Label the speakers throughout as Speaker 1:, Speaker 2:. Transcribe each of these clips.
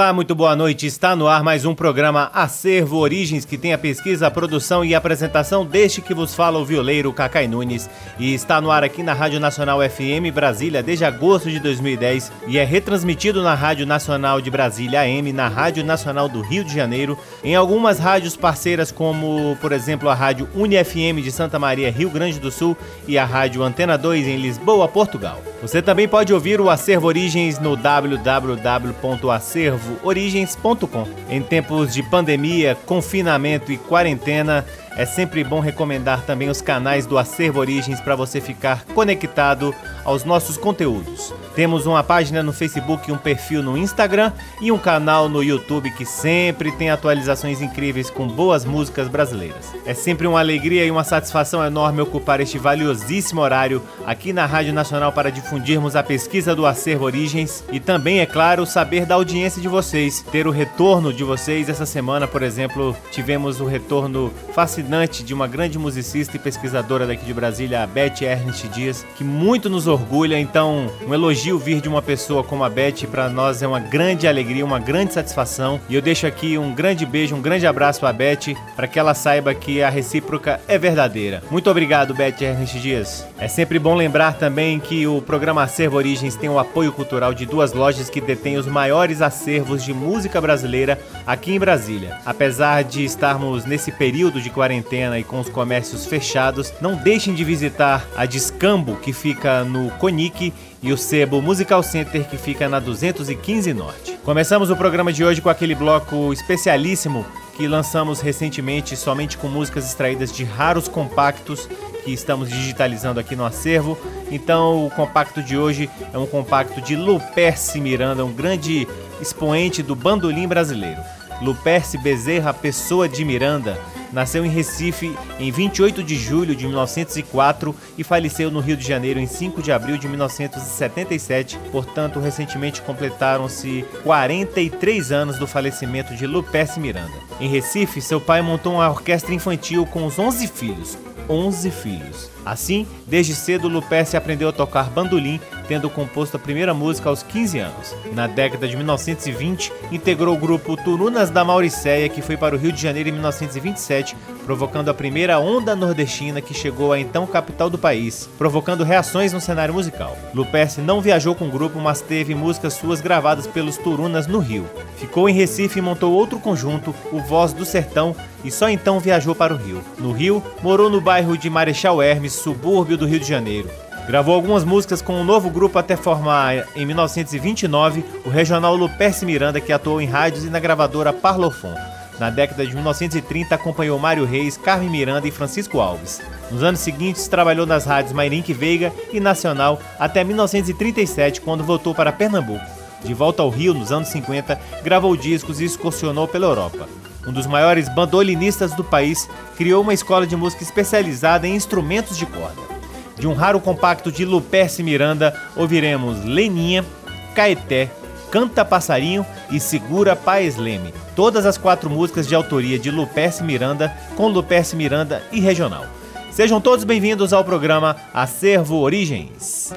Speaker 1: Olá, muito boa noite. Está no ar mais um programa Acervo Origens, que tem a pesquisa, a produção e a apresentação deste que vos fala o violeiro Cacai Nunes. E está no ar aqui na Rádio Nacional FM Brasília desde agosto de 2010 e é retransmitido na Rádio Nacional de Brasília AM, na Rádio Nacional do Rio de Janeiro, em algumas rádios parceiras como, por exemplo, a Rádio UniFM de Santa Maria, Rio Grande do Sul e a Rádio Antena 2 em Lisboa, Portugal. Você também pode ouvir o Acervo Origens no www.acervo acervoorigens.com. Em tempos de pandemia, confinamento e quarentena, é sempre bom recomendar também os canais do Acervo Origens para você ficar conectado aos nossos conteúdos. Temos uma página no Facebook, um perfil no Instagram e um canal no YouTube que sempre tem atualizações incríveis com boas músicas brasileiras. É sempre uma alegria e uma satisfação enorme ocupar este valiosíssimo horário aqui na Rádio Nacional para difundirmos a pesquisa do Acervo Origens e também, é claro, saber da audiência de vocês, ter o retorno de vocês. Essa semana, por exemplo, tivemos o retorno fascinante de uma grande musicista e pesquisadora daqui de Brasília, a Beth Ernest Dias, que muito nos orgulha. Então, um elogio vir de uma pessoa como a Beth para nós é uma grande alegria, uma grande satisfação. E eu deixo aqui um grande beijo, um grande abraço a Beth para que ela saiba que a recíproca é verdadeira. Muito obrigado, Beth Ernest Dias. É sempre bom lembrar também que o programa Acervo Origens tem o apoio cultural de duas lojas que detêm os maiores acervos de música brasileira aqui em Brasília. Apesar de estarmos nesse período de quarentena e com os comércios fechados, não deixem de visitar a Discambo, que fica no Conic e o Sebo Musical Center que fica na 215 Norte. Começamos o programa de hoje com aquele bloco especialíssimo que lançamos recentemente somente com músicas extraídas de raros compactos que estamos digitalizando aqui no acervo. Então, o compacto de hoje é um compacto de Luperce Miranda, um grande expoente do bandolim brasileiro. Luperce Bezerra Pessoa de Miranda Nasceu em Recife em 28 de julho de 1904 e faleceu no Rio de Janeiro em 5 de abril de 1977. Portanto, recentemente completaram-se 43 anos do falecimento de Luperce Miranda. Em Recife, seu pai montou uma orquestra infantil com os 11 filhos. 11 filhos. Assim, desde cedo, Luperce aprendeu a tocar bandolim, tendo composto a primeira música aos 15 anos. Na década de 1920, integrou o grupo Turunas da Mauricéia, que foi para o Rio de Janeiro em 1927, provocando a primeira onda nordestina que chegou à então capital do país, provocando reações no cenário musical. Luperce não viajou com o grupo, mas teve músicas suas gravadas pelos Turunas no Rio. Ficou em Recife e montou outro conjunto, o Voz do Sertão, e só então viajou para o Rio. No Rio, morou no bairro de Marechal Hermes, subúrbio do Rio de Janeiro. Gravou algumas músicas com um novo grupo até formar, em 1929, o regional Luperce Miranda, que atuou em rádios e na gravadora Parlofon. Na década de 1930, acompanhou Mário Reis, Carmen Miranda e Francisco Alves. Nos anos seguintes, trabalhou nas rádios Mairink Veiga e Nacional até 1937, quando voltou para Pernambuco. De volta ao Rio, nos anos 50, gravou discos e excursionou pela Europa um dos maiores bandolinistas do país, criou uma escola de música especializada em instrumentos de corda. De um raro compacto de Luperce Miranda, ouviremos Leninha, Caeté, Canta Passarinho e Segura Paes Leme. Todas as quatro músicas de autoria de Luperce Miranda, com Luperce Miranda e Regional. Sejam todos bem-vindos ao programa Acervo Origens.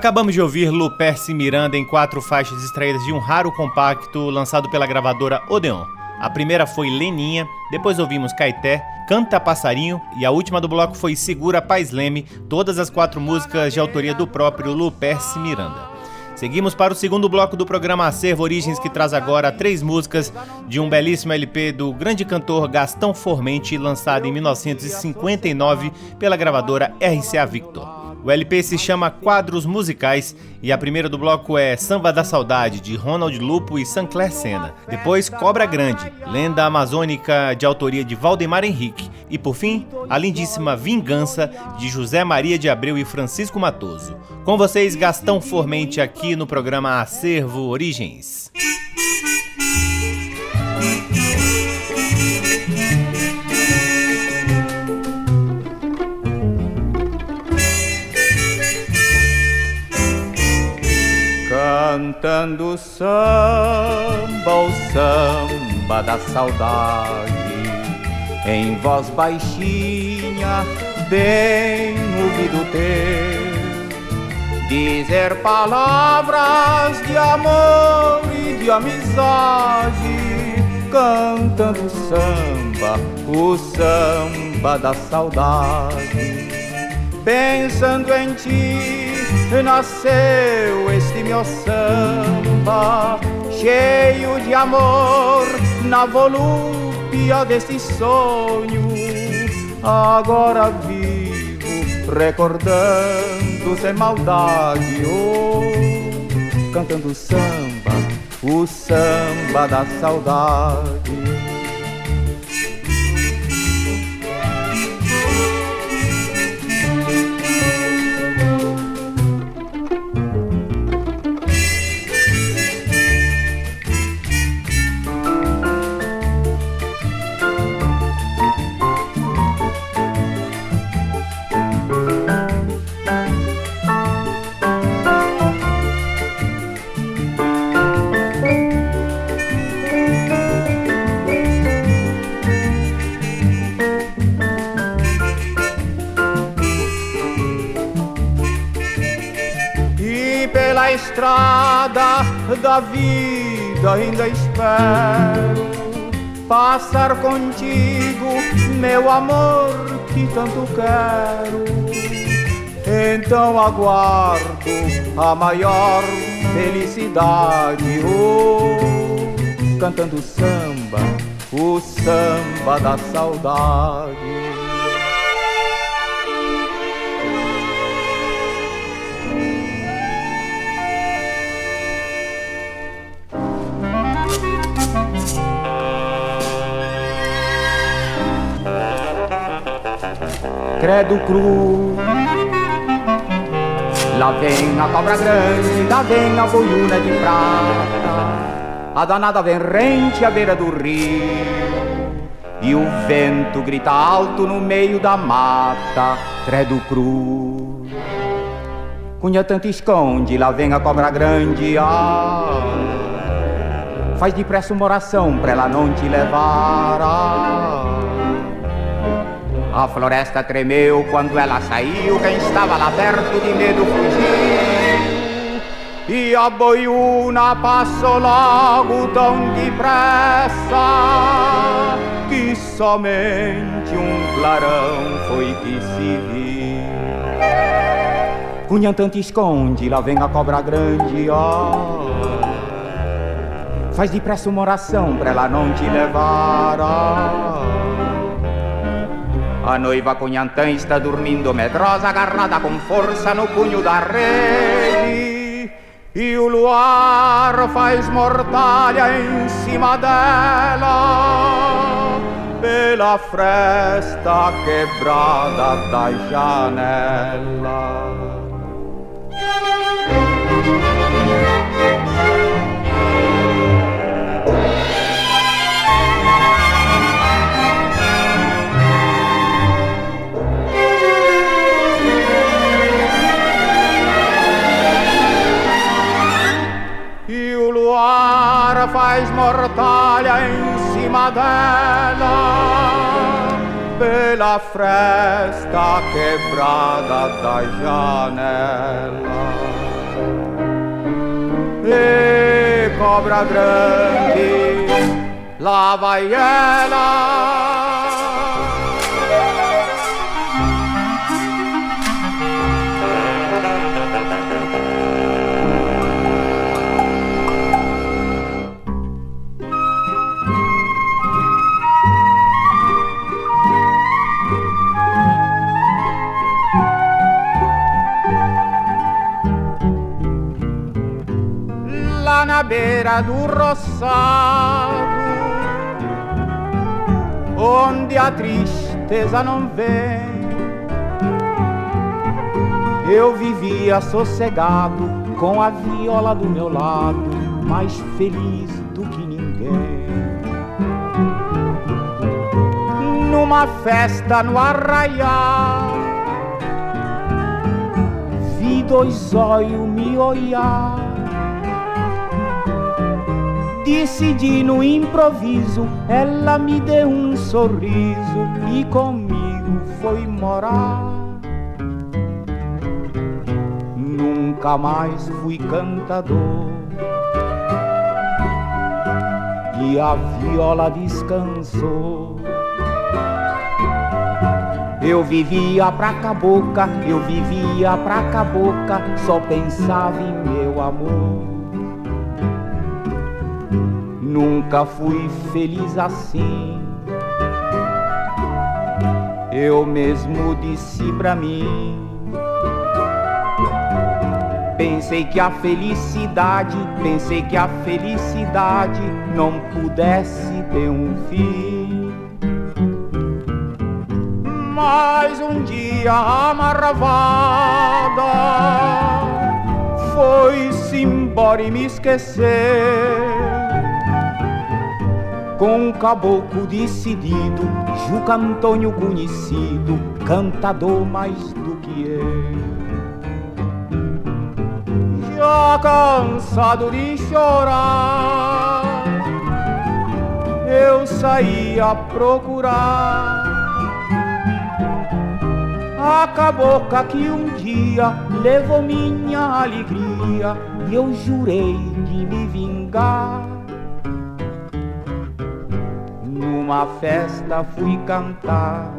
Speaker 1: Acabamos de ouvir Luperce Miranda em quatro faixas extraídas de um raro compacto lançado pela gravadora Odeon. A primeira foi Leninha, depois ouvimos Caeté, Canta Passarinho e a última do bloco foi Segura Paz Leme, todas as quatro músicas de autoria do próprio Luperce Miranda. Seguimos para o segundo bloco do programa Acervo Origens, que traz agora três músicas de um belíssimo LP do grande cantor Gastão Formente, lançado em 1959 pela gravadora RCA Victor. O LP se chama Quadros Musicais e a primeira do bloco é Samba da Saudade, de Ronald Lupo e Sancler Senna. Depois Cobra Grande, lenda amazônica de autoria de Valdemar Henrique. E por fim, a lindíssima Vingança, de José Maria de Abreu e Francisco Matoso. Com vocês, Gastão Formente, aqui no programa Acervo Origens.
Speaker 2: Cantando samba, o samba da saudade, em voz baixinha, bem ouvido teu, dizer palavras de amor e de amizade, cantando samba, o samba da saudade, pensando em ti nasceu este meu samba, cheio de amor, na volúpia deste sonho. Agora vivo recordando sem maldade, oh, cantando samba, o samba da saudade. Da vida ainda espero passar contigo, meu amor, que tanto quero. Então aguardo a maior felicidade, oh, cantando samba, o samba da saudade. Credo cru. Lá vem a cobra grande, lá vem a boiuna de prata, a danada vem rente à beira do rio. E o vento grita alto no meio da mata, credo cru. Cunha tanto esconde, lá vem a cobra grande, ah. Faz depressa uma oração pra ela não te levar. Ah. A floresta tremeu quando ela saiu, quem estava lá perto de medo fugiu. E a boiuna passou logo tão depressa que somente um clarão foi que se viu. Cunhã tanto esconde, lá vem a cobra grande, ó. Faz depressa uma oração pra ela não te levar, ó. A noiva Cunhantã está dormindo medrosa, agarrada com força no punho da rede. E o luar faz mortalha em cima dela, pela fresta quebrada da janela. Faz mortalha em cima dela pela fresta quebrada da janela. E cobra grande, lá vai ela. Beira do roçado, onde a tristeza não vem. Eu vivia sossegado com a viola do meu lado, mais feliz do que ninguém. Numa festa no arraial, vi dois olhos me olhar decidi no improviso, ela me deu um sorriso e comigo foi morar. Nunca mais fui cantador e a viola descansou. Eu vivia pra cabocla, eu vivia pra cabocla, só pensava em meu amor. Nunca fui feliz assim. Eu mesmo disse pra mim. Pensei que a felicidade, pensei que a felicidade não pudesse ter um fim. Mas um dia a marravada foi-se embora e me esqueceu com um caboclo decidido, Juca Antônio conhecido, cantador mais do que eu. Já cansado de chorar, eu saí a procurar a cabocla que um dia levou minha alegria e eu jurei de me vingar. Numa festa fui cantar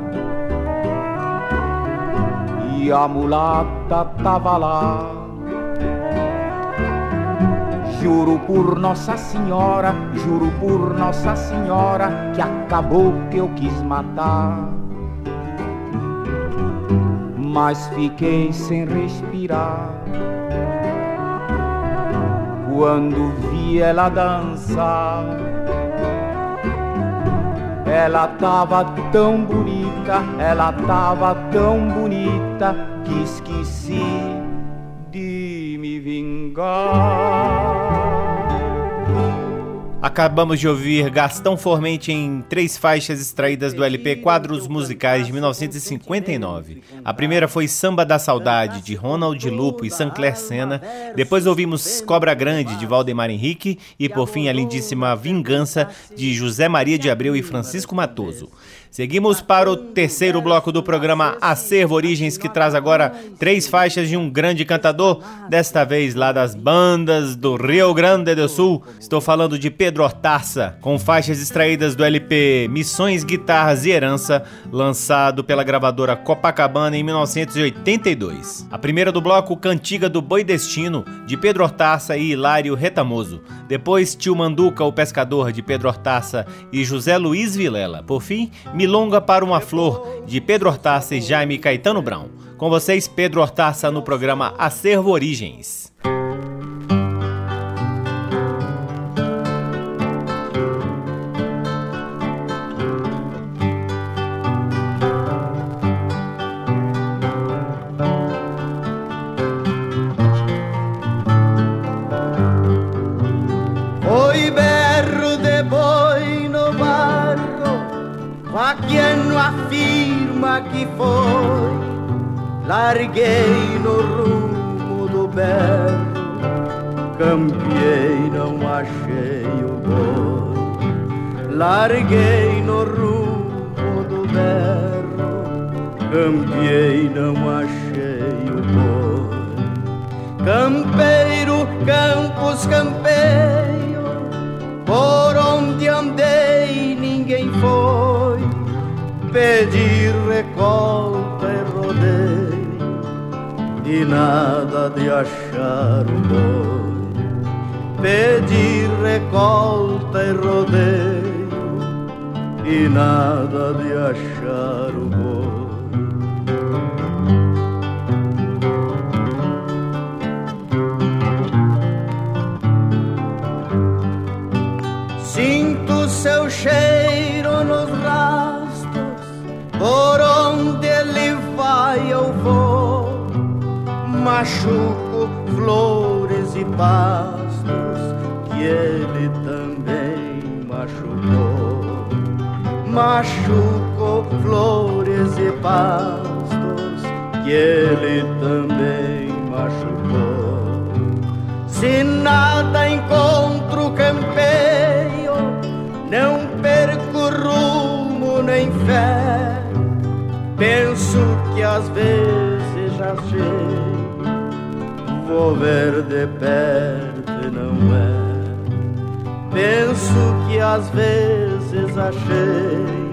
Speaker 2: e a mulata tava lá. Juro por Nossa Senhora, juro por Nossa Senhora que acabou que eu quis matar. Mas fiquei sem respirar quando vi ela dançar ela tava tão bonita, ela tava tão bonita que esqueci de me vingar.
Speaker 1: Acabamos de ouvir Gastão Formente em três faixas extraídas do LP Quadros Musicais de 1959. A primeira foi Samba da Saudade, de Ronald Lupo e Sancler Senna. Depois ouvimos Cobra Grande, de Valdemar Henrique. E por fim, a lindíssima Vingança, de José Maria de Abreu e Francisco Matoso. Seguimos para o terceiro bloco do programa Acervo Origens, que traz agora três faixas de um grande cantador, desta vez lá das bandas do Rio Grande do Sul. Estou falando de Pedro Hortaça, com faixas extraídas do LP Missões, Guitarras e Herança, lançado pela gravadora Copacabana em 1982. A primeira do bloco, Cantiga do Boi Destino, de Pedro Hortaça e Hilário Retamoso. Depois, Tio Manduca, o Pescador, de Pedro Hortaça e José Luiz Vilela. Por fim, Milonga para uma Flor, de Pedro Hortaça e Jaime Caetano Brown. Com vocês, Pedro Hortaça, no programa Acervo Origens.
Speaker 3: Larguei no rumo do berro, campeei, não achei o boi. Larguei nada de achar o boi. Sinto seu cheiro nos rastros, por onde ele vai eu vou, machuco flores e paz ele também machucou. Se nada encontro campeio, não perco rumo nem fé. Penso que às vezes já sei, vou ver de perto não é. Penso que às vezes achei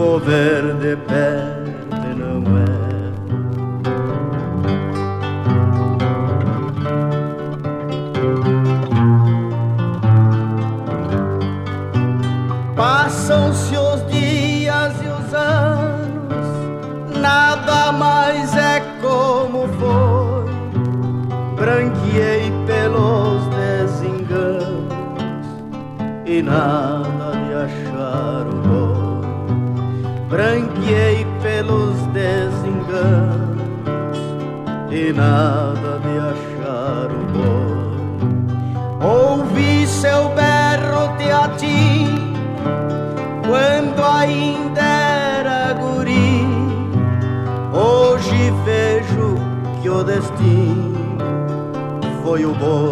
Speaker 3: Vou ver de perto não é nada de achar o bom. Branqueei pelos desenganos e nada de achar o bom. Ouvi seu berro teatim quando ainda era guri. Hoje vejo que o destino foi o boi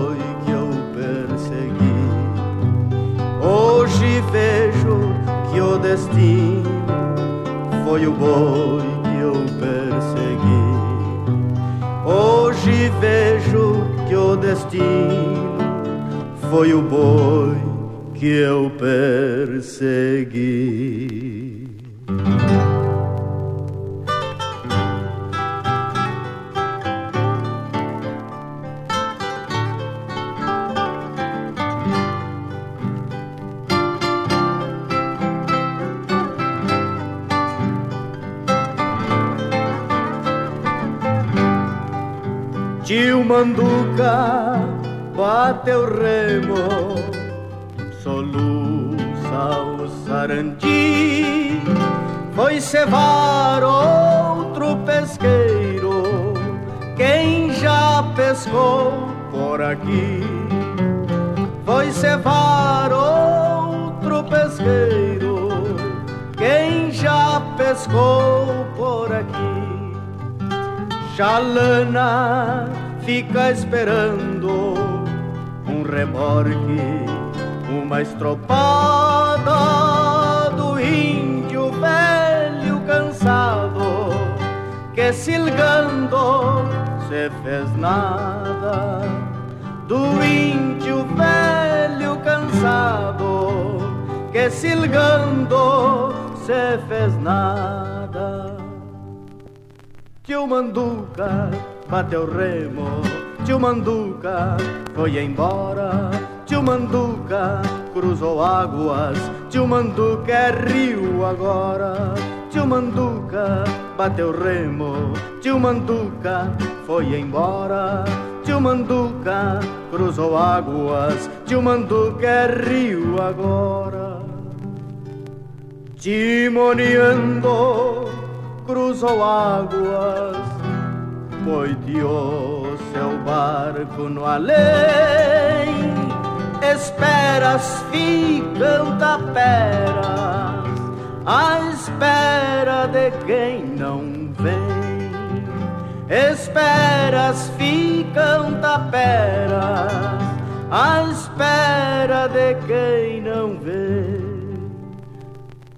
Speaker 3: foi o boi que eu persegui. Hoje vejo que o destino foi o boi que eu persegui. Manduca bate o remo, soluça o sarandi, foi cevar outro pesqueiro, quem já pescou por aqui, foi cevar outro pesqueiro, quem já pescou por aqui. Chalana fica esperando um remorque, uma estropada do índio velho cansado que silgando se fez nada. Do índio velho cansado que silgando se fez nada. Tio Manduca bateu remo, tio Manduca foi embora, tio Manduca cruzou águas, tio Manduca é rio agora, tio Manduca bateu remo, tio Manduca foi embora, tio Manduca cruzou águas, tio Manduca é rio agora. Timoneando cruzou águas Poitiou seu barco no além Esperas ficam taperas À espera de quem não vem. Esperas ficam taperas à espera de quem não vê.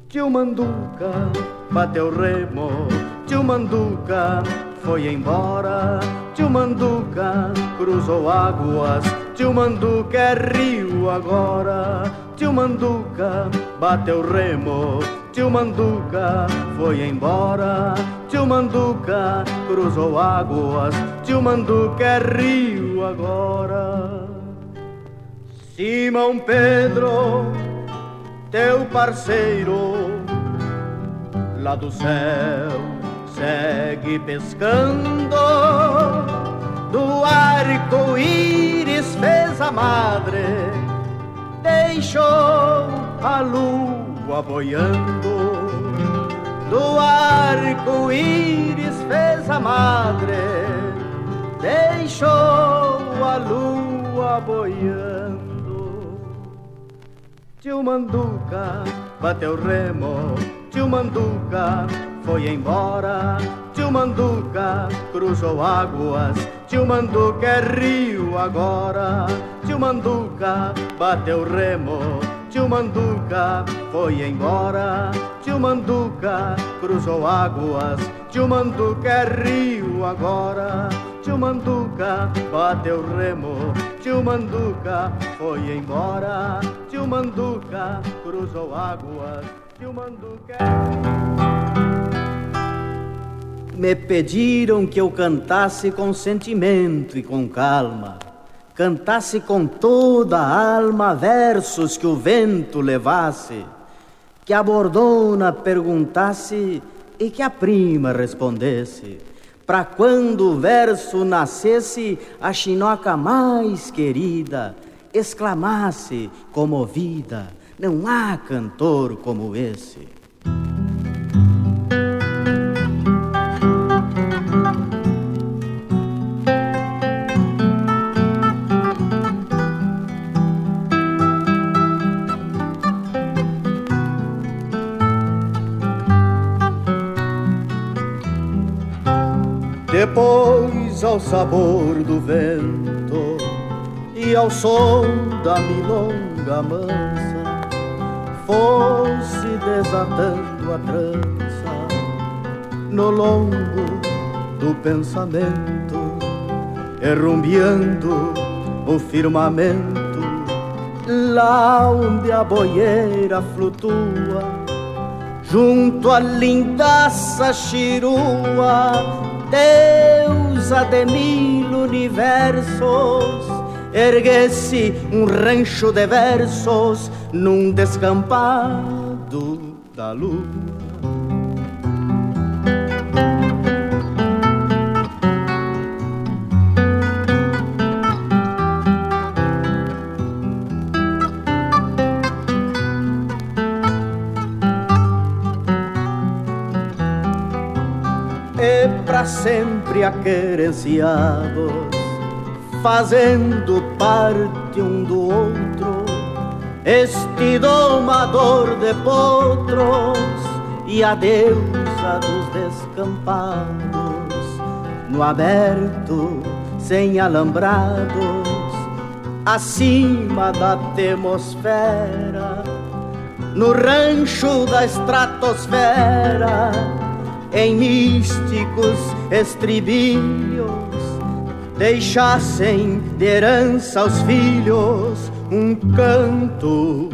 Speaker 3: Tio Manduca bateu remo, tio Manduca foi embora. Tio Manduca cruzou águas, tio Manduca é rio agora. Tio Manduca bateu remo, tio Manduca foi embora. Tio Manduca cruzou águas, tio Manduca é rio agora. Simão Pedro teu parceiro lá do céu segue pescando. Do arco-íris fez a madre deixou a lua boiando. Do arco-íris fez a madre deixou a lua boiando. Tio Manduca bateu remo, tio Manduca foi embora. Tio Manduca cruzou águas, tio Manduca é rio agora. Tio Manduca bateu remo, tio Manduca foi embora. Tio Manduca cruzou águas, tio Manduca é rio agora. Tio Manduca bateu remo, tio Manduca foi embora. Tio Manduca cruzou águas, tio Manduca. Me pediram que eu cantasse com sentimento e com calma, cantasse com toda a alma versos que o vento levasse, que a bordona perguntasse e que a prima respondesse para quando o verso nascesse, a chinoca mais querida exclamasse comovida: Não há cantor como esse. Depois ao sabor do vento e ao som da milonga mansa, fosse desatando a trança no longo do pensamento, errumbiando o firmamento, lá onde a boieira flutua, junto à lindaça chirua deusa de mil universos, erguesse um rancho de versos num descampado da lua. Para sempre aquerenciados, fazendo parte um do outro, este domador de potros e a deusa dos descampados, no aberto, sem alambrados, acima da atmosfera, no rancho da estratosfera em místicos estribilhos deixassem de herança aos filhos um canto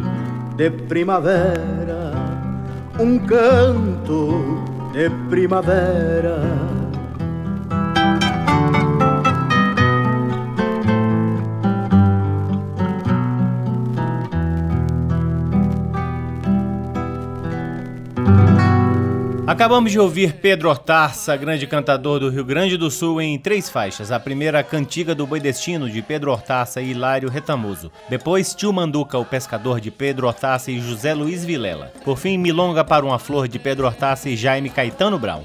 Speaker 3: de primavera, um canto de primavera.
Speaker 1: Acabamos de ouvir Pedro Hortaça, grande cantador do Rio Grande do Sul, em três faixas. A primeira, Cantiga do Boi Destino, de Pedro Hortaça e Hilário Retamoso. Depois, Tio Manduca, o Pescador, de Pedro Hortaça e José Luiz Vilela. Por fim, Milonga para uma Flor, de Pedro Hortaça e Jaime Caetano Brown.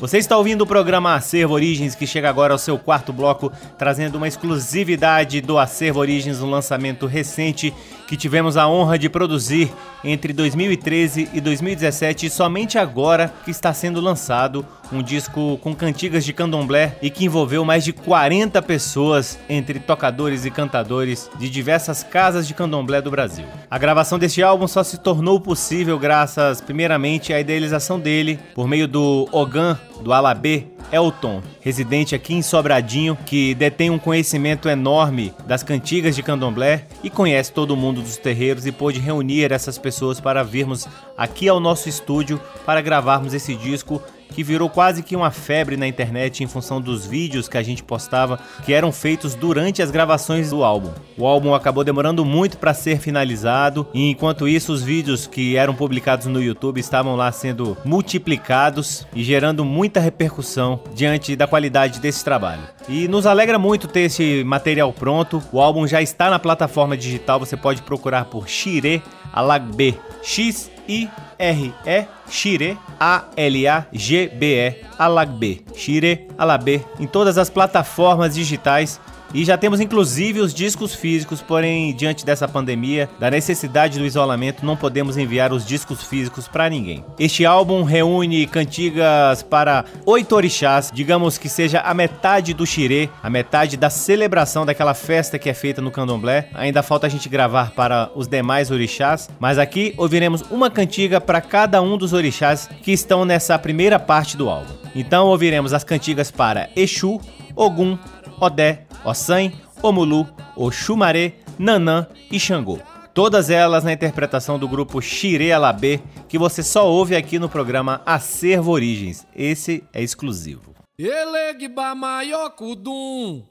Speaker 1: Você está ouvindo o programa Acervo Origens, que chega agora ao seu quarto bloco, trazendo uma exclusividade do Acervo Origens, um lançamento recente que tivemos a honra de produzir entre 2013 e 2017 e somente agora que está sendo lançado um disco com cantigas de candomblé e que envolveu mais de 40 pessoas, entre tocadores e cantadores de diversas casas de candomblé do Brasil. A gravação deste álbum só se tornou possível graças, primeiramente, à idealização dele por meio do Ogan do Alabê, Elton, residente aqui em Sobradinho, que detém um conhecimento enorme das cantigas de candomblé e conhece todo mundo dos terreiros e pôde reunir essas pessoas para virmos aqui ao nosso estúdio para gravarmos esse disco que virou quase que uma febre na internet em função dos vídeos que a gente postava que eram feitos durante as gravações do álbum. O álbum acabou demorando muito para ser finalizado e enquanto isso os vídeos que eram publicados no YouTube estavam lá sendo multiplicados e gerando muita repercussão diante da qualidade desse trabalho. E nos alegra muito ter esse material pronto. O álbum já está na plataforma digital, você pode procurar por Shire Alagbe. X I R-E, Shire, A-L-A-G-B-E, Alagbe, Shire, Alagbe, em todas as plataformas digitais e já temos inclusive os discos físicos, porém, diante dessa pandemia, da necessidade do isolamento, não podemos enviar os discos físicos para ninguém. Este álbum reúne cantigas para oito orixás, digamos que seja a metade do xirê, a metade da celebração daquela festa que é feita no candomblé. Ainda falta a gente gravar para os demais orixás, mas aqui ouviremos uma cantiga para cada um dos orixás que estão nessa primeira parte do álbum. Então ouviremos as cantigas para Exu, Ogum, Odé, Ossan, Omulu, Oxumaré, Nanã e Xangô. Todas elas na interpretação do grupo Xire Alabê, que você só ouve aqui no programa Acervo Origens. Esse é exclusivo.
Speaker 4: Elegba maiocudum,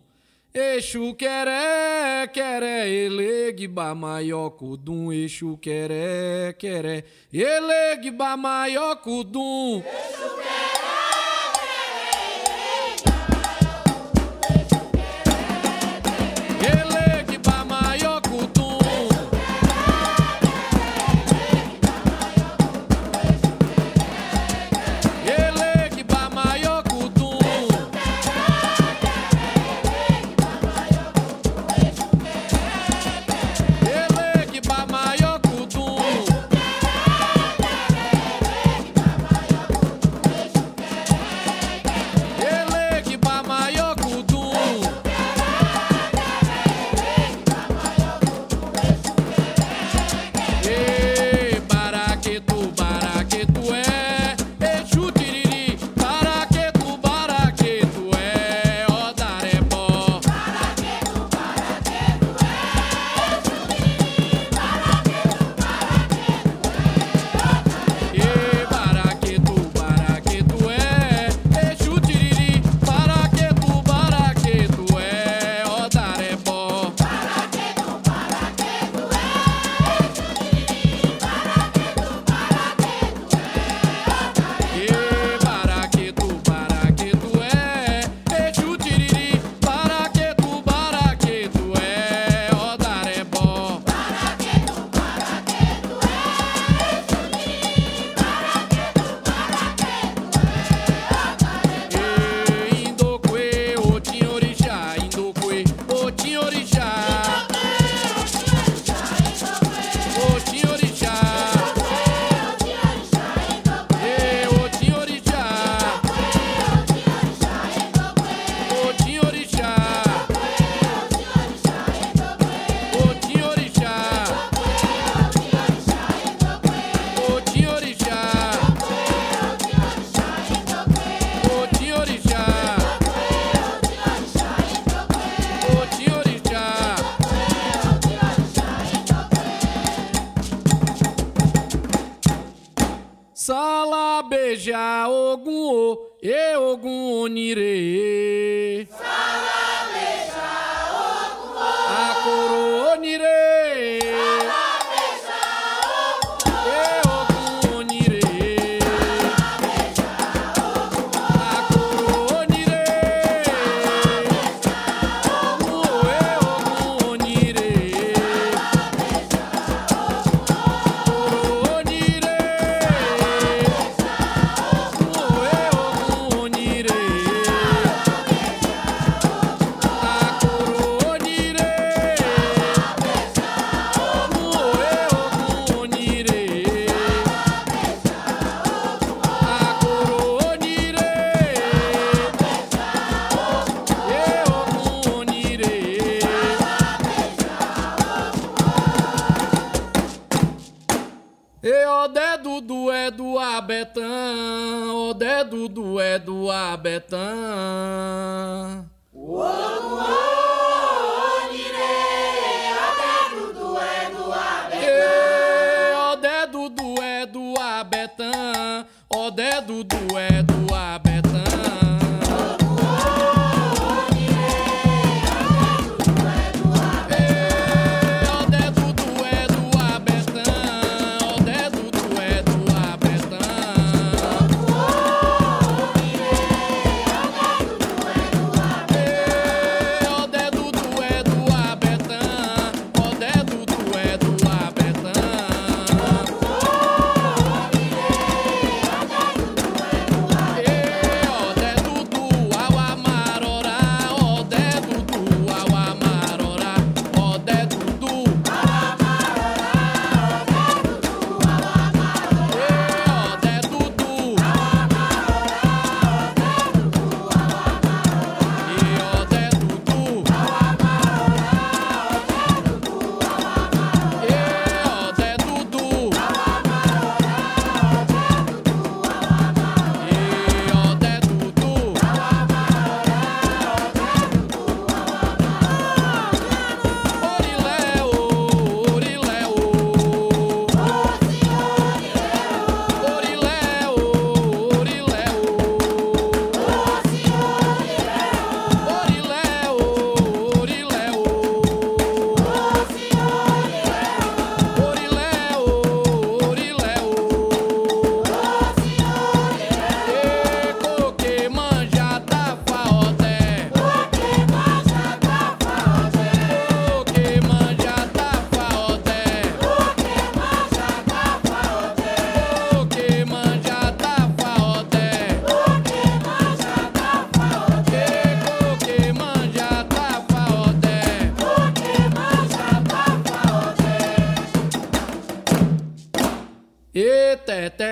Speaker 4: Exu queré, queré, elegba maiocudum, Exu queré, queré, elegba maiocudum. Exu queré.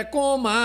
Speaker 4: Com Mateo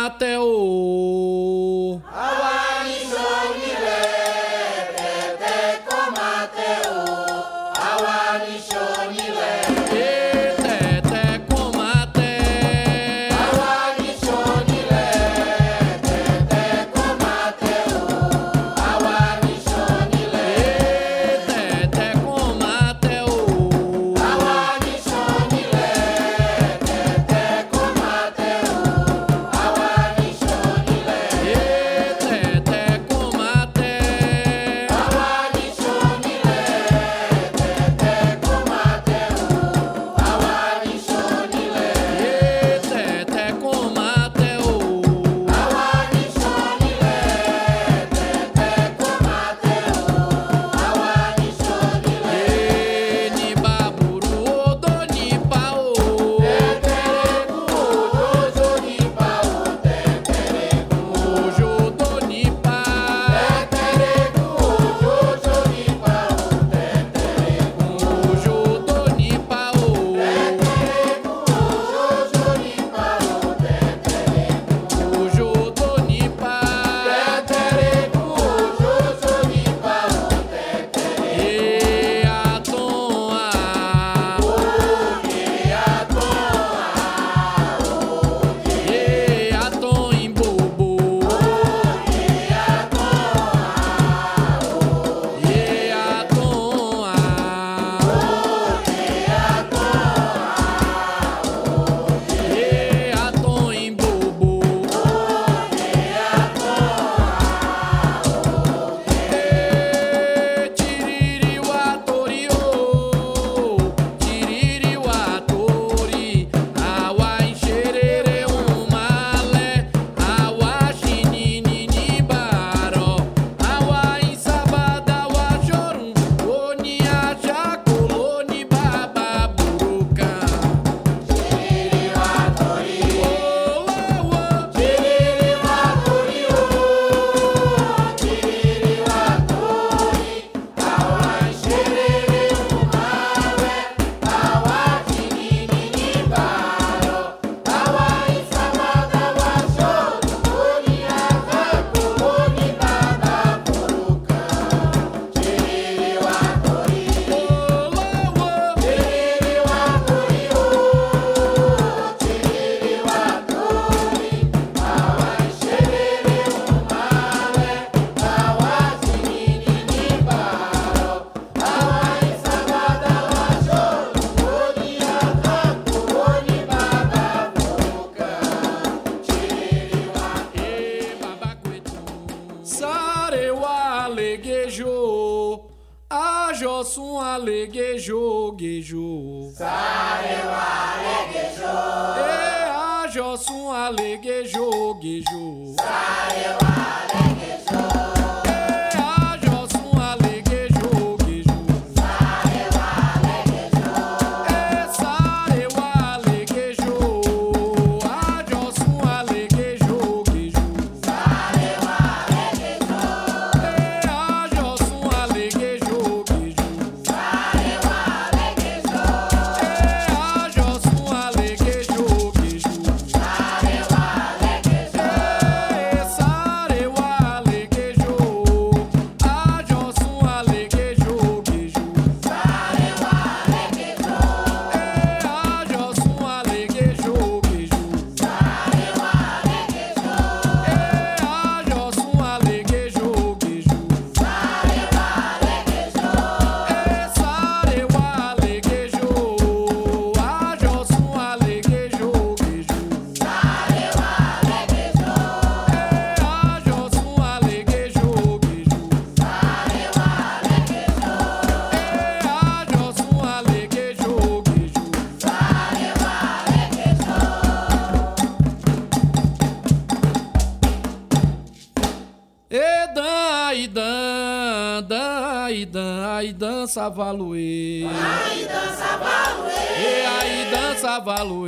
Speaker 4: dança valuê.
Speaker 5: Aí dança valuê. E
Speaker 4: aí dança valuê.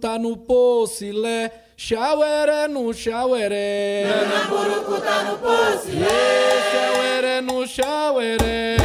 Speaker 4: Tá no Pocilé. Chaueré no Chaueré.
Speaker 5: Nanamburucu tá no Pocilé.
Speaker 4: Chaueré no Chaueré.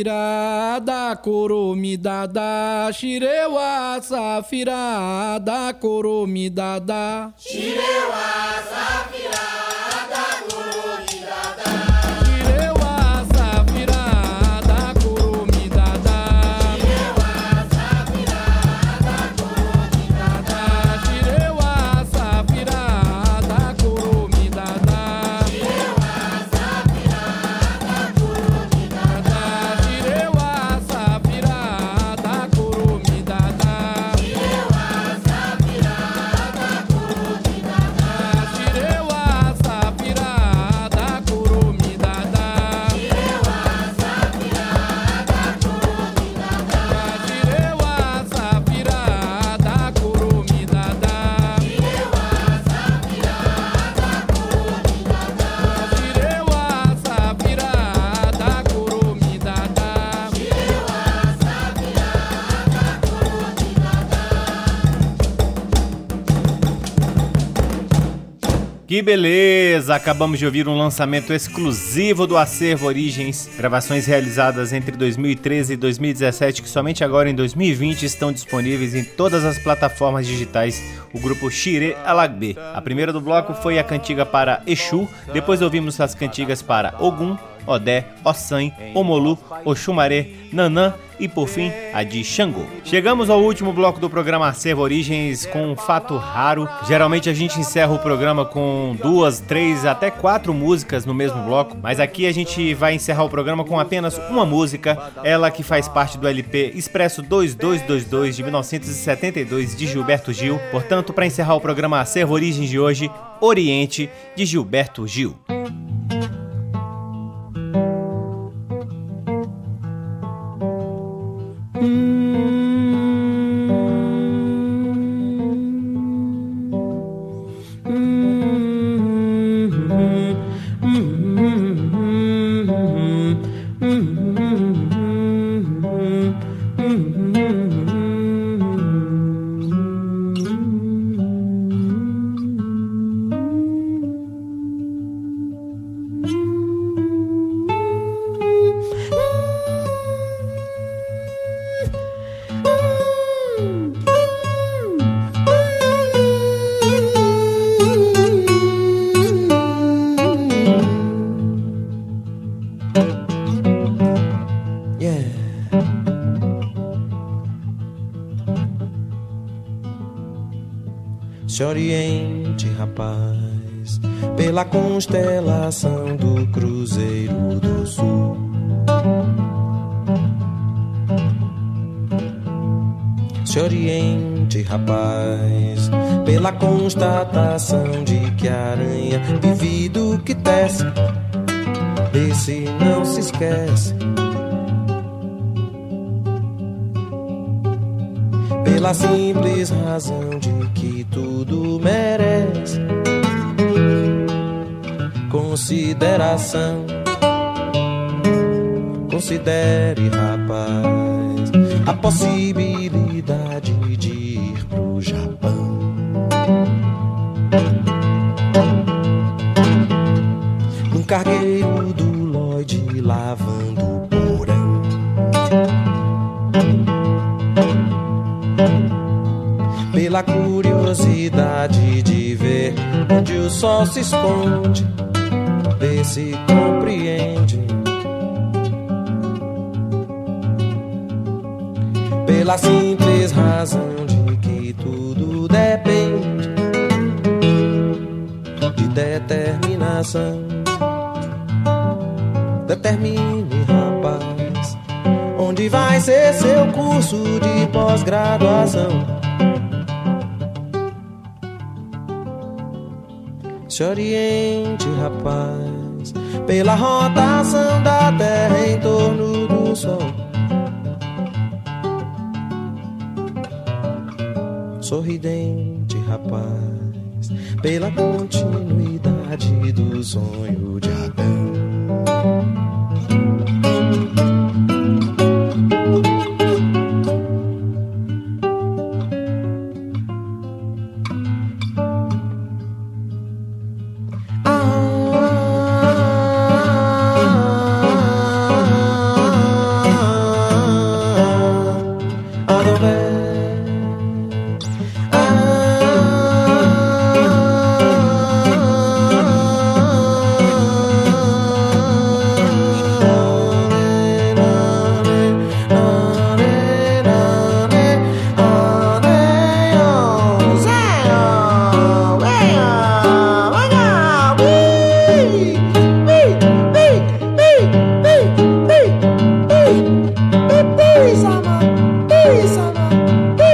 Speaker 4: Safirada, coromidada, xirewa, safirada, coromidada.
Speaker 5: Xirewa, safirada.
Speaker 1: Que beleza! Acabamos de ouvir um lançamento exclusivo do Acervo Origens, gravações realizadas entre 2013 e 2017 que somente agora em 2020 estão disponíveis em todas as plataformas digitais. O grupo Shire Alagbe. A primeira do bloco foi a cantiga para Exu, depois ouvimos as cantigas para Ogum, Odé, Ossan, Omolu, Oxumaré, Nanã e por fim a de Xangô. Chegamos ao último bloco do programa Acervo Origens com um fato raro. Geralmente a gente encerra o programa com duas, três, até quatro músicas no mesmo bloco, mas aqui a gente vai encerrar o programa com apenas uma música, ela que faz parte do LP Expresso 2222 de 1972 de Gilberto Gil. Portanto, para encerrar o programa Acervo Origens de hoje, Oriente de Gilberto Gil.
Speaker 6: Pela curiosidade de ver onde o sol se esconde, ver se compreende. Pela simples razão de que tudo depende de determinação. Determine, rapaz, onde vai ser seu curso de pós-graduação. Se oriente, rapaz, pela rotação da Terra em torno do Sol. Sorridente, rapaz, pela continuidade do sonho de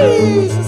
Speaker 6: Se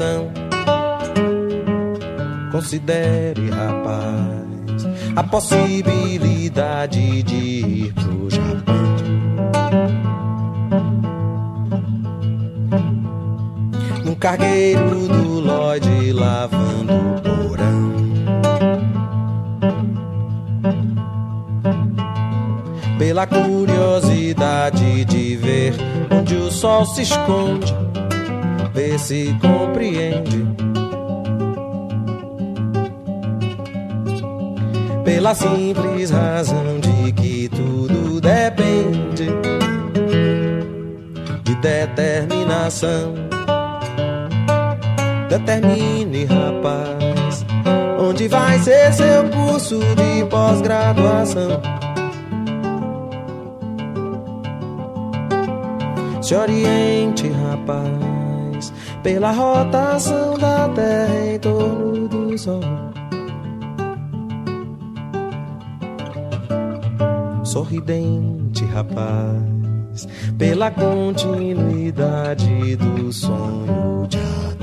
Speaker 6: consideração. Considere, rapaz, a possibilidade de ir pro Japão. Num cargueiro do Lloyd lavando o porão. Pela curiosidade de ver onde o sol se esconde, ver se compreende pela simples razão de que tudo depende de determinação. Determine, rapaz, onde vai ser seu curso de pós-graduação. Se oriente, rapaz, pela rotação da Terra em torno do Sol. Sorridente rapaz, pela continuidade do sonho de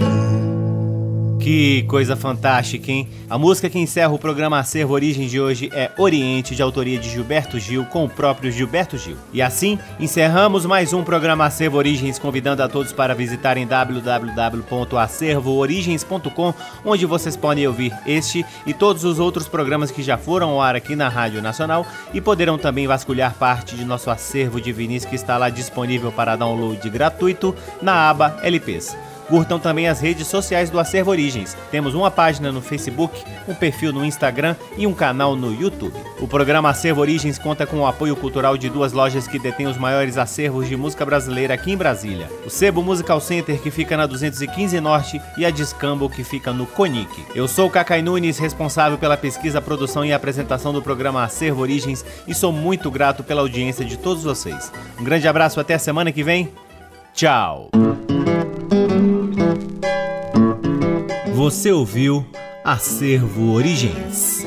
Speaker 1: que coisa fantástica, hein? A música que encerra o programa Acervo Origem de hoje é Oriente, de autoria de Gilberto Gil, com o próprio Gilberto Gil. E assim, encerramos mais um programa Acervo Origens, convidando a todos para visitarem www.acervoorigens.com, onde vocês podem ouvir este e todos os outros programas que já foram ao ar aqui na Rádio Nacional e poderão também vasculhar parte de nosso acervo de vinis que está lá disponível para download gratuito na aba LPs. Curtam também as redes sociais do Acervo Origens. Temos uma página no Facebook, um perfil no Instagram e um canal no YouTube. O programa Acervo Origens conta com o apoio cultural de duas lojas que detêm os maiores acervos de música brasileira aqui em Brasília. O Sebo Musical Center, que fica na 215 Norte, e a Discambo, que fica no Conic. Eu sou o Cacai Nunes, responsável pela pesquisa, produção e apresentação do programa Acervo Origens e sou muito grato pela audiência de todos vocês. Um grande abraço, até a semana que vem. Tchau! Você ouviu Acervo Origens.